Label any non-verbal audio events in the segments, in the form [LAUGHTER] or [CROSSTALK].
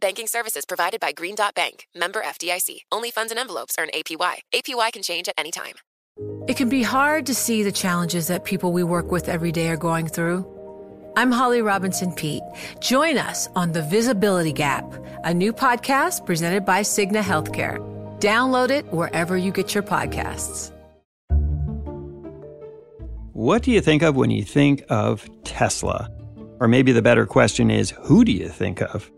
Banking services provided by Green Dot Bank, member FDIC. Only funds and envelopes earn APY. APY can change at any time. It can be hard to see the challenges that people we work with every day are going through. I'm Holly Robinson Peete. Join us on The Visibility Gap, a new podcast presented by Cigna Healthcare. Download it wherever you get your podcasts. What do you think of when you think of Tesla? Or maybe the better question is, who do you think of?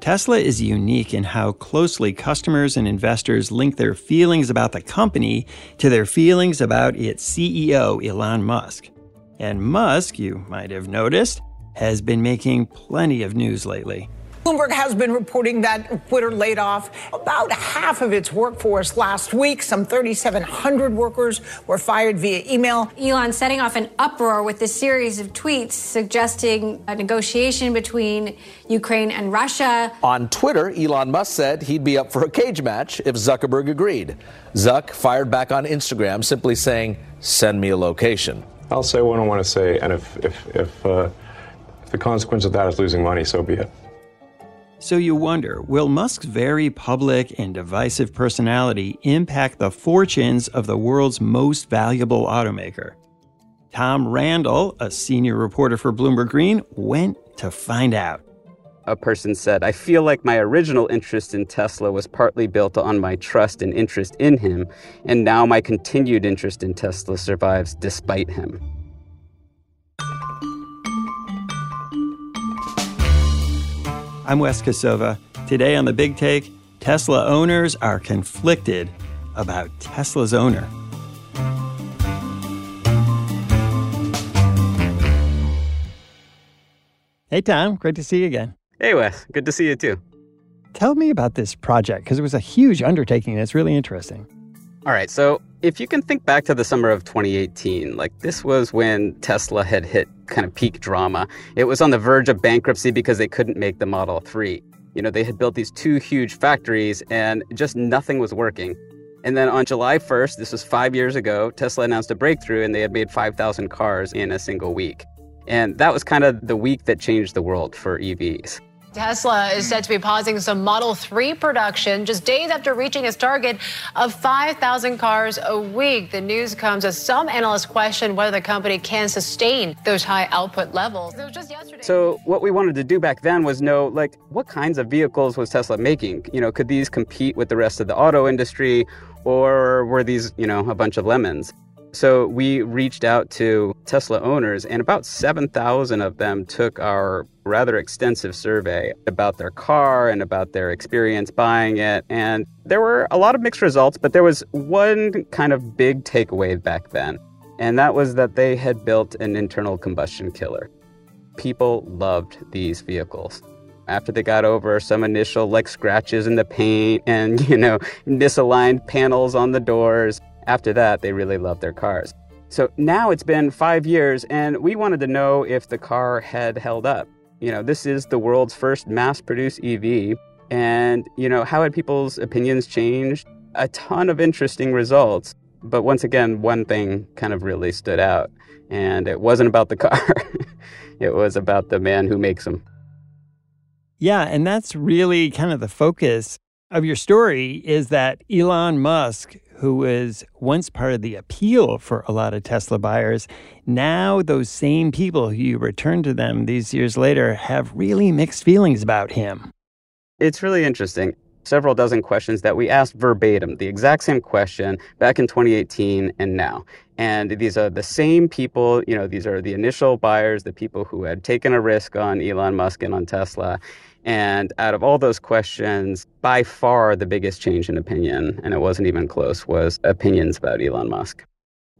Tesla is unique in how closely customers and investors link their feelings about the company to their feelings about its CEO, Elon Musk. And Musk, you might have noticed, has been making plenty of news lately. Bloomberg has been reporting that Twitter laid off about half of its workforce last week. Some 3,700 workers were fired via email. Elon setting off an uproar with a series of tweets suggesting a negotiation between Ukraine and Russia. On Twitter, Elon Musk said he'd be up for a cage match if Zuckerberg agreed. Zuck fired back on Instagram, simply saying, Send me a location. I'll say what I want to say, and if, if, if, uh, if the consequence of that is losing money, so be it. So you wonder will Musk's very public and divisive personality impact the fortunes of the world's most valuable automaker? Tom Randall, a senior reporter for Bloomberg Green, went to find out. A person said, I feel like my original interest in Tesla was partly built on my trust and interest in him, and now my continued interest in Tesla survives despite him. I'm Wes Kosova. Today on The Big Take, Tesla owners are conflicted about Tesla's owner. Hey, Tom. Great to see you again. Hey, Wes. Good to see you too. Tell me about this project because it was a huge undertaking and it's really interesting. All right. So, if you can think back to the summer of 2018, like this was when Tesla had hit kind of peak drama. It was on the verge of bankruptcy because they couldn't make the Model 3. You know, they had built these two huge factories and just nothing was working. And then on July 1st, this was five years ago, Tesla announced a breakthrough and they had made 5,000 cars in a single week. And that was kind of the week that changed the world for EVs. Tesla is set to be pausing some Model 3 production just days after reaching its target of 5,000 cars a week. The news comes as some analysts question whether the company can sustain those high output levels. So, what we wanted to do back then was know, like, what kinds of vehicles was Tesla making? You know, could these compete with the rest of the auto industry, or were these, you know, a bunch of lemons? So we reached out to Tesla owners, and about 7,000 of them took our rather extensive survey about their car and about their experience buying it. And there were a lot of mixed results, but there was one kind of big takeaway back then, and that was that they had built an internal combustion killer. People loved these vehicles after they got over some initial like scratches in the paint and [LAUGHS] you know misaligned panels on the doors after that, they really loved their cars. So now it's been five years, and we wanted to know if the car had held up. You know, this is the world's first mass produced EV. And, you know, how had people's opinions changed? A ton of interesting results. But once again, one thing kind of really stood out. And it wasn't about the [LAUGHS] car, it was about the man who makes them. Yeah, and that's really kind of the focus of your story is that Elon Musk, who was once part of the appeal for a lot of Tesla buyers, now those same people who you return to them these years later have really mixed feelings about him. It's really interesting. Several dozen questions that we asked verbatim, the exact same question back in 2018 and now. And these are the same people, you know, these are the initial buyers, the people who had taken a risk on Elon Musk and on Tesla. And out of all those questions, by far the biggest change in opinion, and it wasn't even close, was opinions about Elon Musk.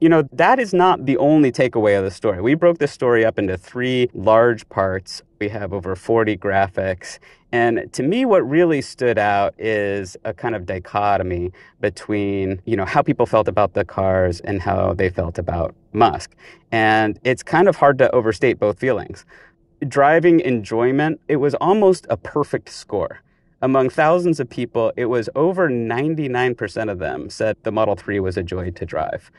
You know, that is not the only takeaway of the story. We broke the story up into three large parts. We have over 40 graphics. And to me, what really stood out is a kind of dichotomy between, you know, how people felt about the cars and how they felt about Musk. And it's kind of hard to overstate both feelings. Driving enjoyment, it was almost a perfect score. Among thousands of people, it was over 99% of them said the Model 3 was a joy to drive.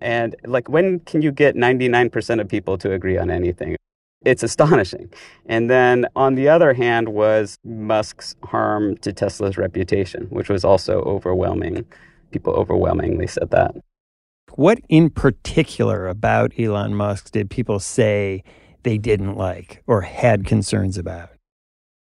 And like, when can you get 99% of people to agree on anything? It's astonishing. And then on the other hand was Musk's harm to Tesla's reputation, which was also overwhelming. People overwhelmingly said that. What in particular about Elon Musk did people say they didn't like or had concerns about?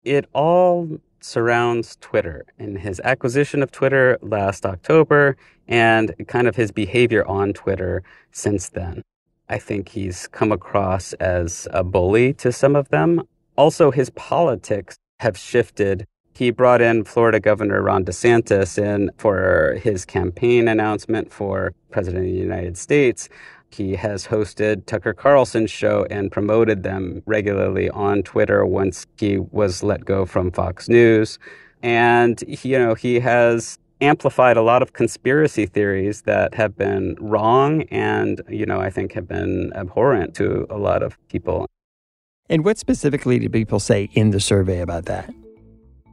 It all surrounds Twitter and his acquisition of Twitter last October and kind of his behavior on Twitter since then. I think he's come across as a bully to some of them. Also, his politics have shifted. He brought in Florida Governor Ron DeSantis in for his campaign announcement for President of the United States. He has hosted Tucker Carlson's show and promoted them regularly on Twitter once he was let go from Fox News. And, you know, he has amplified a lot of conspiracy theories that have been wrong and, you know, I think have been abhorrent to a lot of people. And what specifically did people say in the survey about that?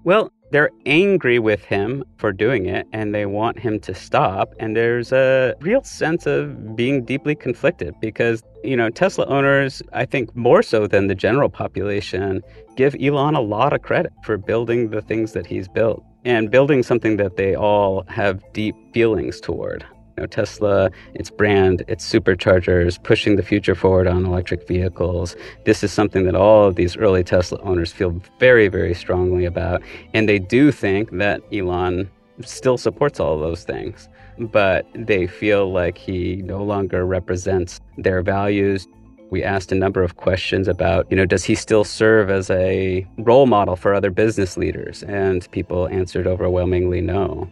Well, they're angry with him for doing it and they want him to stop. And there's a real sense of being deeply conflicted because, you know, Tesla owners, I think more so than the general population, give Elon a lot of credit for building the things that he's built and building something that they all have deep feelings toward know, Tesla, its brand, its superchargers, pushing the future forward on electric vehicles. This is something that all of these early Tesla owners feel very, very strongly about. And they do think that Elon still supports all those things. But they feel like he no longer represents their values. We asked a number of questions about, you know, does he still serve as a role model for other business leaders? And people answered overwhelmingly no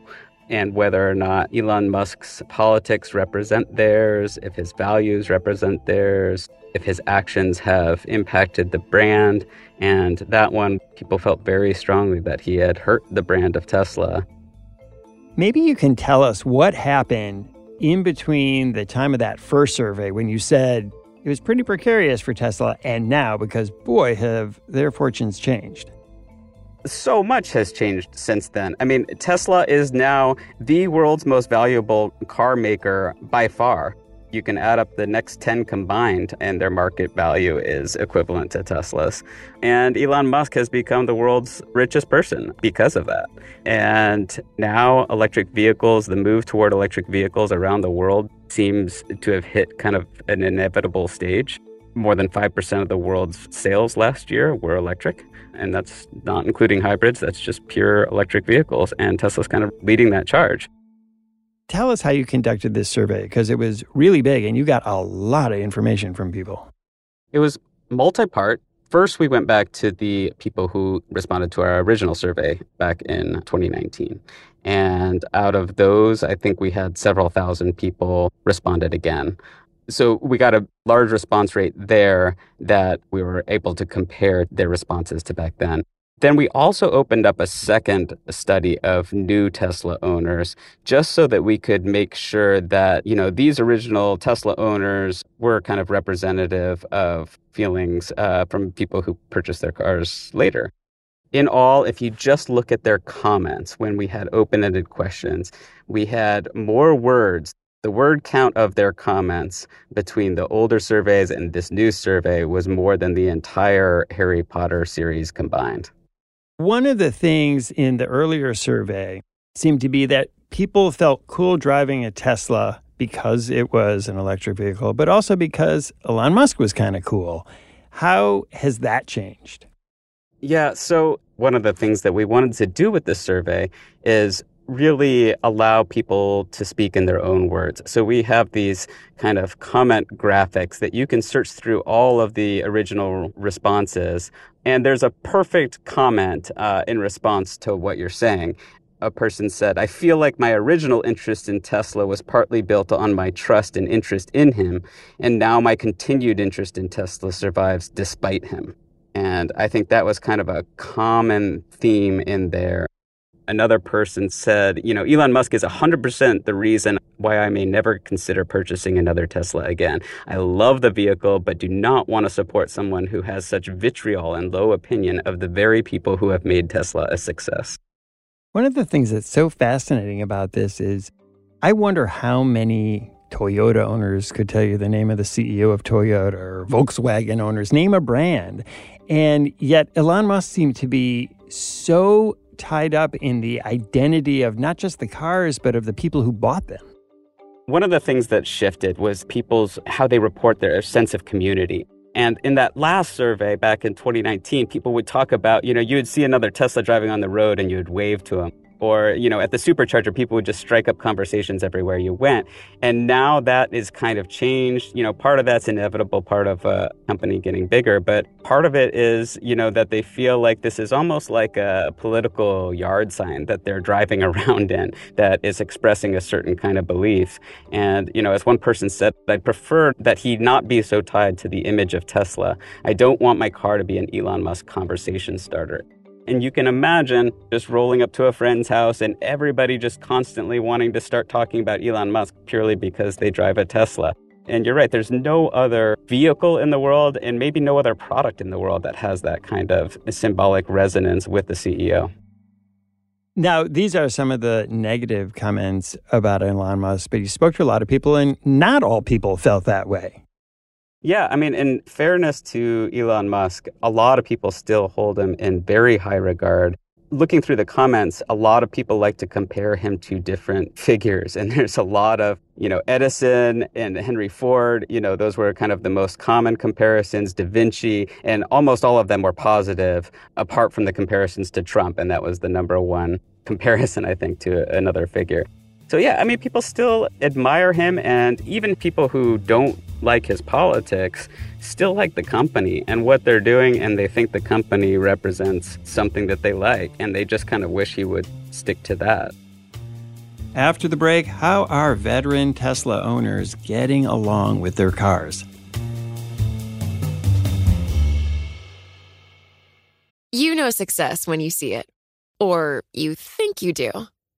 and whether or not Elon Musk's politics represent theirs, if his values represent theirs, if his actions have impacted the brand. And that one, people felt very strongly that he had hurt the brand of Tesla. Maybe you can tell us what happened in between the time of that first survey when you said it was pretty precarious for Tesla and now because, boy, have their fortunes changed so much has changed since then. I mean, Tesla is now the world's most valuable car maker by far. You can add up the next 10 combined, and their market value is equivalent to Tesla's. And Elon Musk has become the world's richest person because of that. And now, electric vehicles, the move toward electric vehicles around the world seems to have hit kind of an inevitable stage. More than 5% of the world's sales last year were electric and that's not including hybrids, that's just pure electric vehicles. And Tesla's kind of leading that charge. Tell us how you conducted this survey because it was really big and you got a lot of information from people. It was multi part. First, we went back to the people who responded to our original survey back in 2019. And out of those, I think we had several thousand people responded again. So we got a large response rate there that we were able to compare their responses to back then. Then we also opened up a second study of new Tesla owners just so that we could make sure that, you know, these original Tesla owners were kind of representative of feelings uh, from people who purchased their cars later. In all, if you just look at their comments when we had open ended questions, we had more words the word count of their comments between the older surveys and this new survey was more than the entire Harry Potter series combined. One of the things in the earlier survey seemed to be that people felt cool driving a Tesla because it was an electric vehicle, but also because Elon Musk was kind of cool. How has that changed? Yeah, so one of the things that we wanted to do with this survey is really allow people to speak in their own words. So we have these kind of comment graphics that you can search through all of the original responses. And there's a perfect comment uh, in response to what you're saying. a person said, I feel like my original interest in Tesla was partly built on my trust and interest in him, and now my continued interest in Tesla survives despite him. And I think that was kind of a common theme in there. Another person said, you know, Elon Musk is 100% the reason why I may never consider purchasing another Tesla again. I love the vehicle, but do not want to support someone who has such vitriol and low opinion of the very people who have made Tesla a success. One of the things that's so fascinating about this is I wonder how many Toyota owners could tell you the name of the CEO of Toyota or Volkswagen owners, name a brand. And yet Elon Musk seemed to be so tied up in the identity of not just the cars, but of the people who bought them. One of the things that shifted was people's how they report their sense of community. And in that last survey back in 2019, people would talk about, you know, you would see another Tesla driving on the road and you would wave to them or you know at the supercharger people would just strike up conversations everywhere you went. And now that is kind of changed. You know part of that's inevitable part of a company getting bigger but part of it is you know that they feel like this is almost like a political yard sign that they're driving [LAUGHS] around in that is expressing a certain kind of belief. And you know as one person said i prefer that he not be so tied to the image of tesla. I don't want my car to be an elon musk conversation starter and you can imagine just rolling up to a friend's house and everybody just constantly wanting to start talking about Elon Musk purely because they drive a Tesla. And you're right, there's no other vehicle in the world and maybe no other product in the world that has that kind of symbolic resonance with the CEO. Now, these are some of the negative comments about Elon Musk, but you spoke to a lot of people, and not all people felt that way. Yeah, I mean, in fairness to Elon Musk, a lot of people still hold him in very high regard. Looking through the comments, a lot of people like to compare him to different [LAUGHS] figures. And there's a lot of, you know, Edison and Henry Ford, you know, those were kind of the most common comparisons, Da Vinci, and almost all of them were positive, apart from the comparisons to Trump. And that was the number one [LAUGHS] comparison, I think, to another figure. So, yeah, I mean, people still admire him, and even people who don't like his politics still like the company and what they're doing, and they think the company represents something that they like, and they just kind of wish he would stick to that. After the break, how are veteran Tesla owners getting along with their cars? You know success when you see it, or you think you do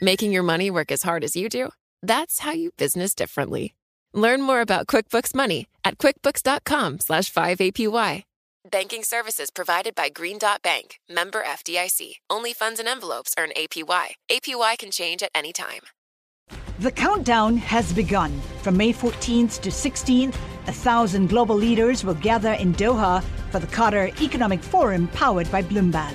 Making your money work as hard as you do? That's how you business differently. Learn more about QuickBooks Money at quickbooks.com slash 5APY. Banking services provided by Green Dot Bank, member FDIC. Only funds and envelopes earn APY. APY can change at any time. The countdown has begun. From May 14th to 16th, a thousand global leaders will gather in Doha for the Qatar Economic Forum powered by Bloomberg.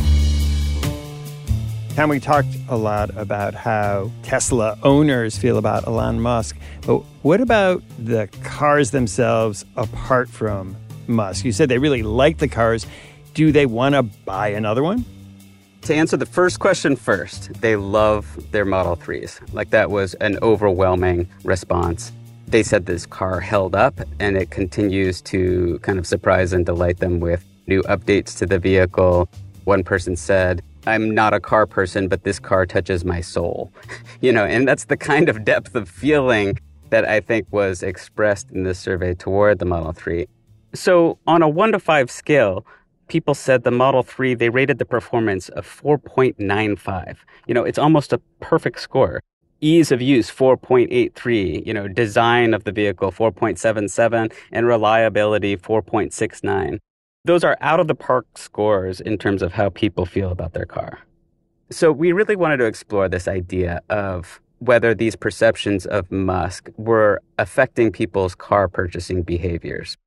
Tom, we talked a lot about how Tesla owners feel about Elon Musk, but what about the cars themselves apart from Musk? You said they really like the cars. Do they want to buy another one? To answer the first question first, they love their Model 3s. Like that was an overwhelming response. They said this car held up and it continues to kind of surprise and delight them with new updates to the vehicle. One person said, I'm not a car person, but this car touches my soul. [LAUGHS] you know, and that's the kind of depth of feeling that I think was expressed in this survey toward the Model 3. So, on a 1 to 5 scale, people said the Model 3, they rated the performance of 4.95. You know, it's almost a perfect score. Ease of use 4.83, you know, design of the vehicle 4.77 and reliability 4.69. Those are out of the park scores in terms of how people feel about their car. So we really wanted to explore this idea of whether these perceptions of Musk were affecting people's car purchasing behaviors.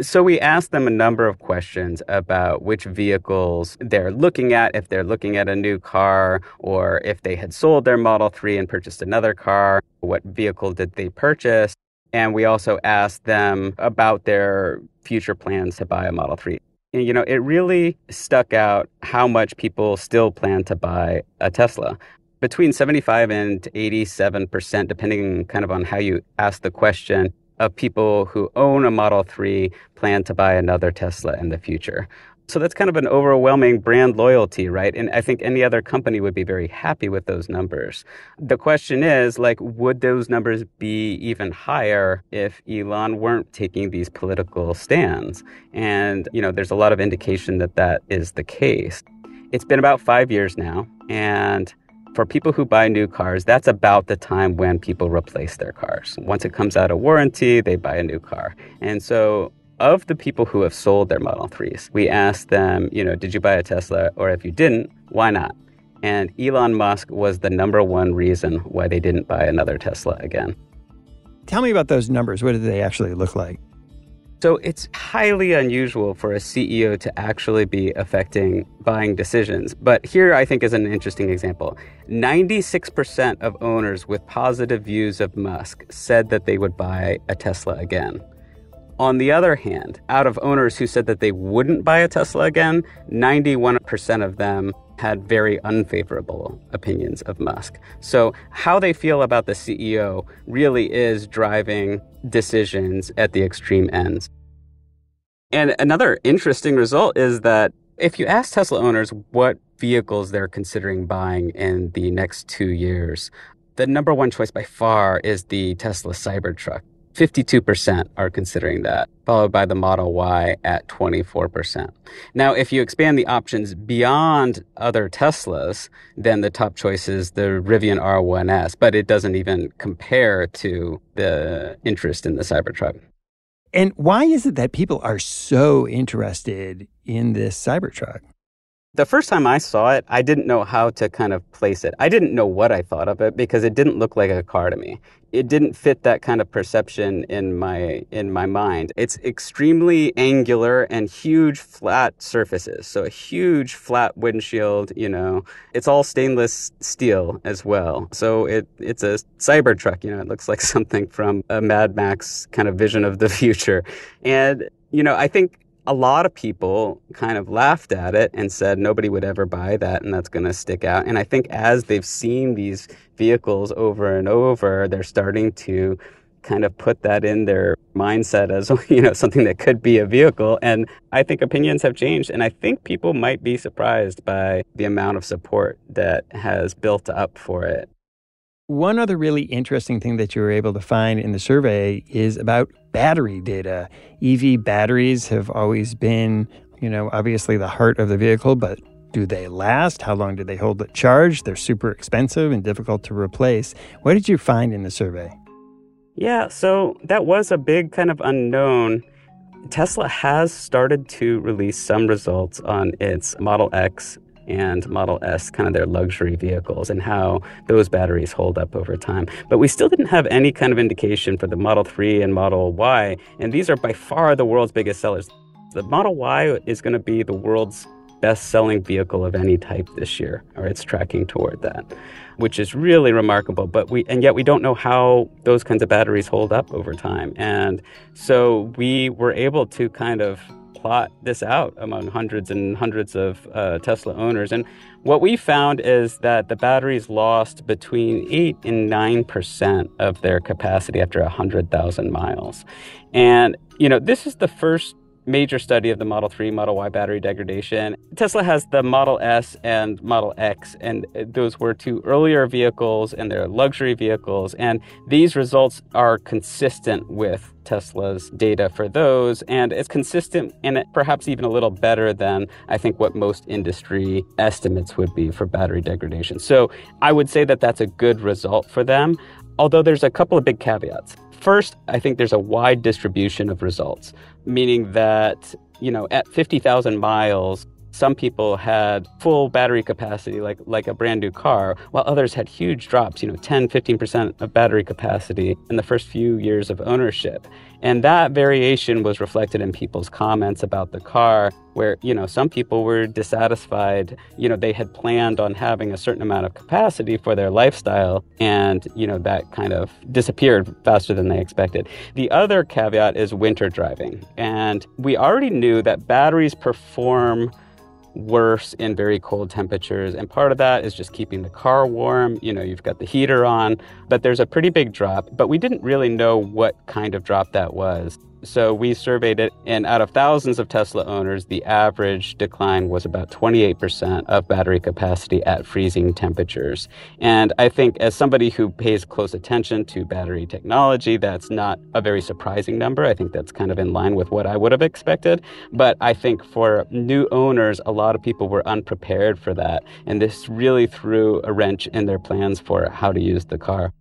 So we asked them a number of questions about which vehicles they're looking at, if they're looking at a new car, or if they had sold their Model 3 and purchased another car, what vehicle did they purchase? And we also asked them about their future plans to buy a Model 3. And, you know, it really stuck out how much people still plan to buy a Tesla. Between 75 and 87%, depending kind of on how you ask the question, of people who own a Model 3 plan to buy another Tesla in the future. So that's kind of an overwhelming brand loyalty, right? And I think any other company would be very happy with those numbers. The question is, like, would those numbers be even higher if Elon weren't taking these political stands? And, you know, there's a lot of indication that that is the case. It's been about five years now, and for people who buy new cars, that's about the time when people replace their cars. Once it comes out of warranty, they buy a new car. And so, of the people who have sold their Model 3s, we asked them, you know, did you buy a Tesla? Or if you didn't, why not? And Elon Musk was the number one reason why they didn't buy another Tesla again. Tell me about those numbers. What did they actually look like? So it's highly unusual for a CEO to actually be affecting buying decisions. But here I think is an interesting example. 96% of owners with positive views of Musk said that they would buy a Tesla again. On the other hand, out of owners who said that they wouldn't buy a Tesla again, 91% of them had very unfavorable opinions of Musk. So, how they feel about the CEO really is driving decisions at the extreme ends. And another interesting result is that if you ask Tesla owners what vehicles they're considering buying in the next two years, the number one choice by far is the Tesla Cybertruck. 52% are considering that, followed by the Model Y at 24%. Now, if you expand the options beyond other Teslas, then the top choice is the Rivian R1S, but it doesn't even compare to the interest in the Cybertruck. And why is it that people are so interested in this Cybertruck? The first time I saw it, I didn't know how to kind of place it. I didn't know what I thought of it because it didn't look like a car to me. It didn't fit that kind of perception in my in my mind. It's extremely angular and huge flat surfaces. So a huge flat windshield, you know. It's all stainless steel as well. So it it's a cyber truck, you know, it looks like [LAUGHS] something from a Mad Max kind of vision of the future. And you know, I think a lot of people kind of laughed at it and said nobody would ever buy that and that's going to stick out. And I think as they've seen these vehicles over and over, they're starting to kind of put that in their mindset as [LAUGHS] you know something that could be a vehicle. And i think opinions have changed. And i think people might be surprised by the amount of support that has built up for it one other really interesting thing that you were able to find in the survey is about battery data. EV batteries have always been, you know, obviously the heart of the vehicle, but do they last? How long do they hold the charge? They're super expensive and difficult to replace. What did you find in the survey? Yeah, so that was a big kind of unknown. Tesla has started to release some results on its Model X and Model S, kind of their luxury vehicles, and how those batteries hold up over time. But we still didn't have any kind of indication for the Model 3 and Model Y, and these are by far the world's biggest sellers. The Model Y is going to be the world's best selling vehicle of any type this year, or it's tracking toward that, which is really remarkable. But we, and yet we don't know how those kinds of batteries hold up over time. And so we were able to kind of plot this out among hundreds and hundreds of uh, Tesla owners. And what we found is that the batteries lost between 8 and 9% of their capacity after 100,000 miles. And, you know, this is the first major study of the Model 3, Model Y battery degradation. Tesla has the Model S and Model X, and those were two earlier vehicles and they're luxury vehicles. And these results are consistent with Tesla's data for those, and it's consistent and perhaps even a little better than I think what most industry estimates would be for battery degradation. So I would say that that's a good result for them, although there's a couple of big caveats. First, I think there's a wide distribution of results, meaning that you know, at 50,000 miles, some people had full battery capacity like like a brand new car while others had huge drops you know 10 15% of battery capacity in the first few years of ownership. And that variation was reflected in people's comments about the car where you know some people were dissatisfied you know they had planned on having a certain amount of capacity for their lifestyle and you know that kind of disappeared faster than they expected. The other caveat is winter driving and we already knew that batteries perform worse in very cold temperatures. And part of that is just keeping the car warm. You know, you've got the heater on, but there's a pretty big drop. But we didn't really know what kind of drop that was. So we surveyed it, and out of thousands of Tesla owners, the average decline was about 28% of battery capacity at freezing temperatures. And I think as somebody who pays close attention to battery technology, that's not a very surprising number. I think that's kind of in line with what I would have expected. But I think for new owners, a lot of people were unprepared for that. And this really threw a wrench in their plans for how to use the car.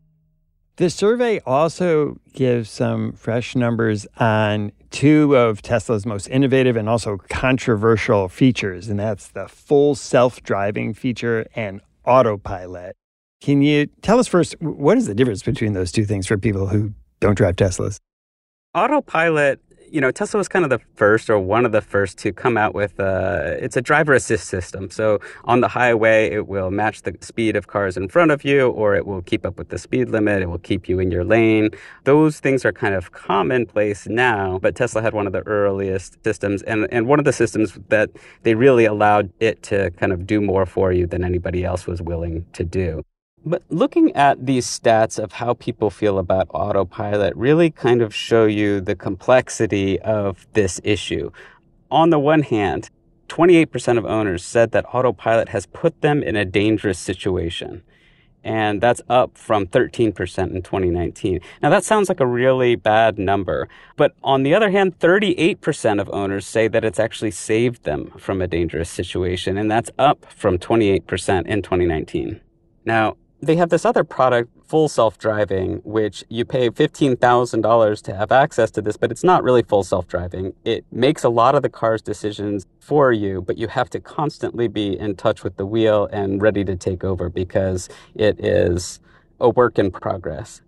The survey also gives some fresh numbers on two of Tesla's most innovative and also controversial features, and that's the full self driving feature and autopilot. Can you tell us first, what is the difference between those two things for people who don't drive Teslas? Autopilot you know, Tesla was kind of the first or one of the first to come out with uh, it's a driver assist system. So on the highway, it will match the speed of cars in front of you, or it will keep up with the speed limit. It will keep you in your lane. Those things are kind of commonplace now, but Tesla had one of the earliest systems, and and one of the systems that they really allowed it to kind of do more for you than anybody else was willing to do. But looking at these stats of how people feel about autopilot really kind of show you the complexity of this issue. On the one hand, 28% of owners said that autopilot has put them in a dangerous situation. And that's up from 13% in 2019. Now, that sounds like a really bad number. But on the other hand, 38% of owners say that it's actually saved them from a dangerous situation. And that's up from 28% in 2019. Now, they have this other product, full self-driving, which you pay $15,000 to have access to this, but it's not really full self-driving. It makes a lot of the car's decisions for you, but you have to constantly be in touch with the wheel and ready to take over because it is a work in progress.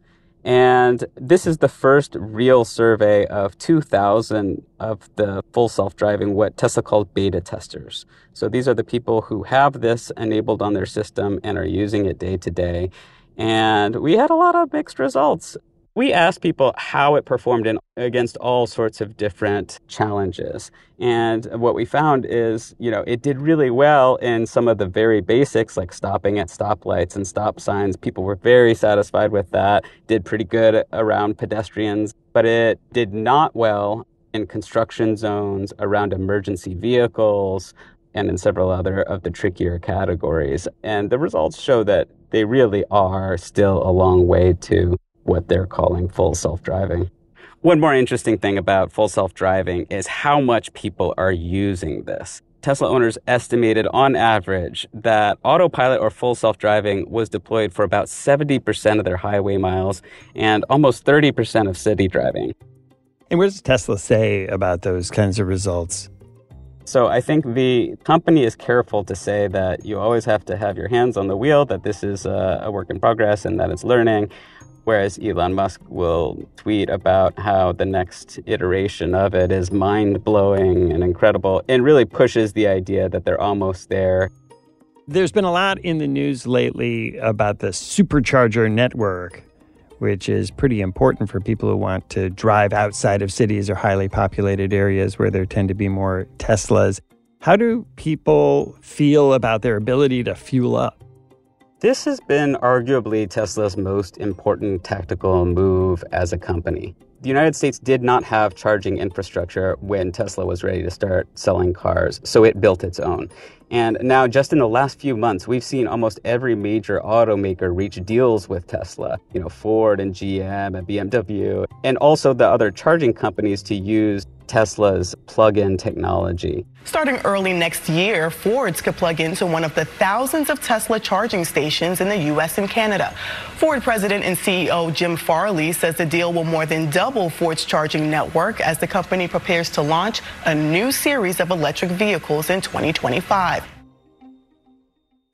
And this is the first real survey of 2,000 of the full self driving, what Tesla called beta testers. So these are the people who have this enabled on their system and are using it day to day. And we had a lot of mixed results. We asked people how it performed in, against all sorts of different challenges. And what we found is, you know, it did really well in some of the very basics like stopping at stoplights and stop signs. People were very satisfied with that, did pretty good around pedestrians, but it did not well in construction zones, around emergency vehicles, and in several other of the trickier categories. And the results show that they really are still a long way to what they're calling full self driving. One more interesting thing about full self driving is how much people are using this. Tesla owners estimated on average that autopilot or full self driving was deployed for about 70% of their highway miles and almost 30% of city driving. And what does Tesla say about those kinds of results? So I think the company is careful to say that you always have to have your hands on the wheel, that this is a, work in progress and that it's learning. Whereas Elon Musk will tweet about how the next iteration of it is mind blowing and incredible and really pushes the idea that they're almost there. There's been a lot in the news lately about the supercharger network, which is pretty important for people who want to drive outside of cities or highly populated areas where there tend to be more Teslas. How do people feel about their ability to fuel up? This has been arguably Tesla's most important tactical move as a company. The United States did not have charging infrastructure when Tesla was ready to start selling cars, so it built its own. And now, just in the last few months, we've seen almost every major automaker reach deals with Tesla. You know, Ford and GM and BMW, and also the other charging companies to use Tesla's plug in technology. Starting early next year, Fords could plug into one of the thousands of Tesla charging stations in the U.S. and Canada. Ford President and CEO Jim Farley says the deal will more than double Ford's charging network as the company prepares to launch a new series of electric vehicles in 2025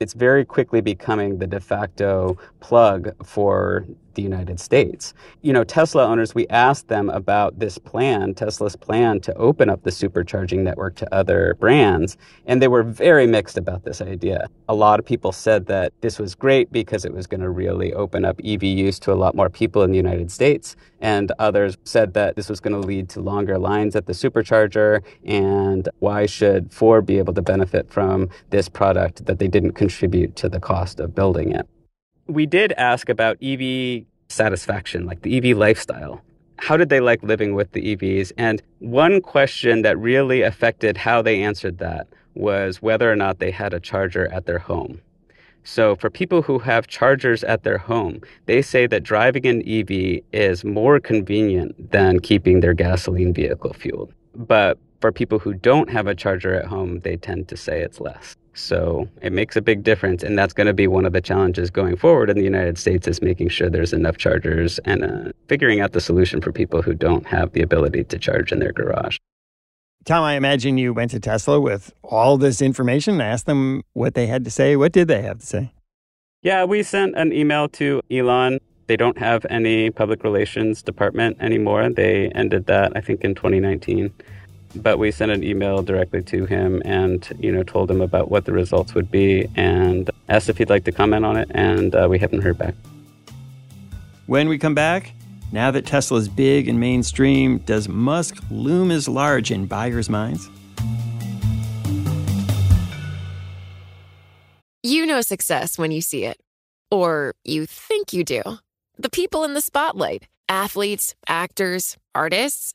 it's very quickly becoming the de facto plug for the United States. You know, Tesla owners, we asked them about this plan, Tesla's plan to open up the supercharging network to other brands, and they were very mixed about this idea. A lot of people said that this was great because it was going to really open up EV use to a lot more people in the United States, and others said that this was going to lead to longer lines at the supercharger, and why should Ford be able to benefit from this product that they didn't contribute to the cost of building it? We did ask about EV satisfaction, like the EV lifestyle. How did they like living with the EVs? And one question that really affected how they answered that was whether or not they had a charger at their home. So, for people who have chargers at their home, they say that driving an EV is more convenient than keeping their gasoline vehicle fueled. But for people who don't have a charger at home, they tend to say it's less. So it makes a big difference, and that's going to be one of the challenges going forward in the United States is making sure there's enough chargers and uh, figuring out the solution for people who don't have the ability to charge in their garage. Tom, I imagine you went to Tesla with all this information and asked them what they had to say. What did they have to say? Yeah, we sent an email to Elon. They don't have any public relations department anymore. They ended that, I think, in 2019 but we sent an email directly to him and you know told him about what the results would be and asked if he'd like to comment on it and uh, we haven't heard back. When we come back now that tesla's big and mainstream does musk loom as large in buyers' minds? You know success when you see it or you think you do. The people in the spotlight athletes actors artists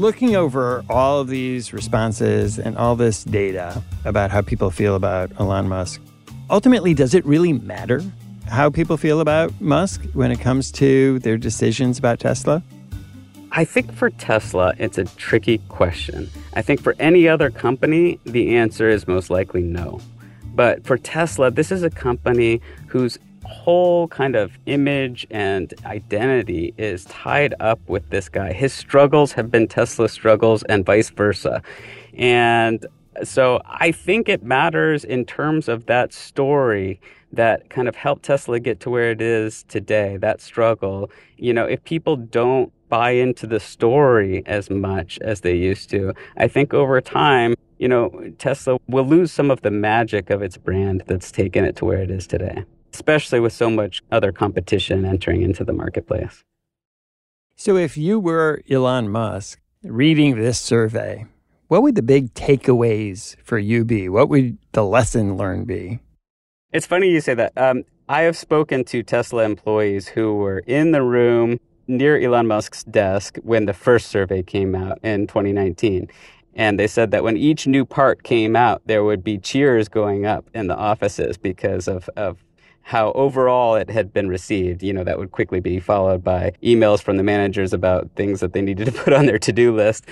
looking over all of these responses and all this data about how people feel about Elon Musk, ultimately, does it really matter how people feel about Musk when it comes to their decisions about Tesla? I think for Tesla, it's a tricky question. I think for any other company, the answer is most likely no. But for Tesla, this is a company whose whole kind of image and identity is tied up with this guy. His struggles have been Tesla struggles and vice versa. And so I think it matters in terms of that story that kind of helped Tesla get to where it is today, that struggle. You know, if people don't buy into the story as much as they used to, I think over time, you know, Tesla will lose some of the magic of its brand that's taken it to where it is today especially with so much other competition entering into the marketplace. So, if you were Elon Musk reading this survey, what would the big takeaways for you be? What would the lesson learned be? It's funny you say that. Um, I have spoken to Tesla employees who were in the room near Elon Musk's desk when the first survey came out in 2019. And they said that when each new part came out, there would be cheers going up in the offices because of, of how overall it had been received. You know, that would quickly be followed by emails from the managers about things that they needed to [LAUGHS] put on their to do list.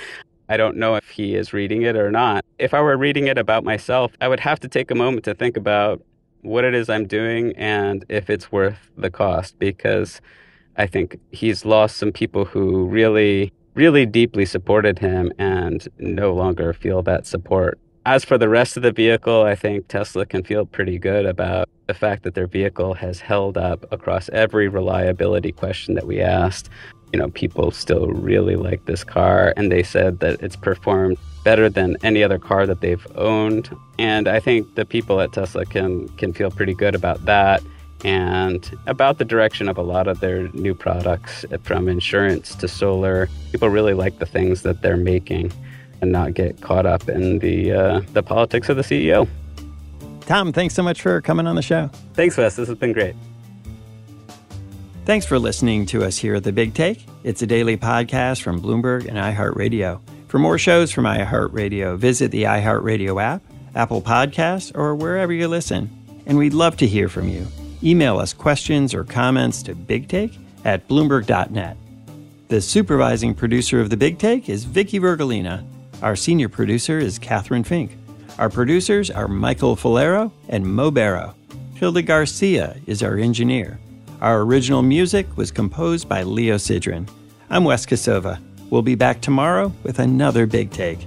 I don't know if he is reading it or not. If I were reading it about myself, I would have to take a moment to think about what it is I'm doing and if it's worth the cost because I think he's lost some people who really, really deeply supported him and no longer feel that support. As for the rest of the vehicle, I think Tesla can feel pretty good about the fact that their vehicle has held up across every reliability question that we asked you know, people still really like this car, and they said that it's performed better than any other car that they've owned. And I think the people at Tesla can can feel pretty good about that and about the direction of a lot of their new products from insurance to solar. People really like the things that they're making and not get caught up in the uh, the politics of the CEO. Tom, thanks so much for coming on the show. Thanks, Wes. This has been great. Thanks for listening to us here at The Big Take. It's a daily podcast from Bloomberg and iHeartRadio. For more shows from iHeartRadio, visit the iHeartRadio app, Apple Podcasts, or wherever you listen. And we'd love to hear from you. Email us questions or comments to bigtake at bloomberg.net. The supervising producer of The Big Take is Vicky Vergolina. Our senior producer is Catherine Fink. Our producers are Michael Falero and Mo Barrow. Hilda Garcia is our engineer. Our original music was composed by Leo Sidran. I'm Wes Kosova. We'll be back tomorrow with another big take.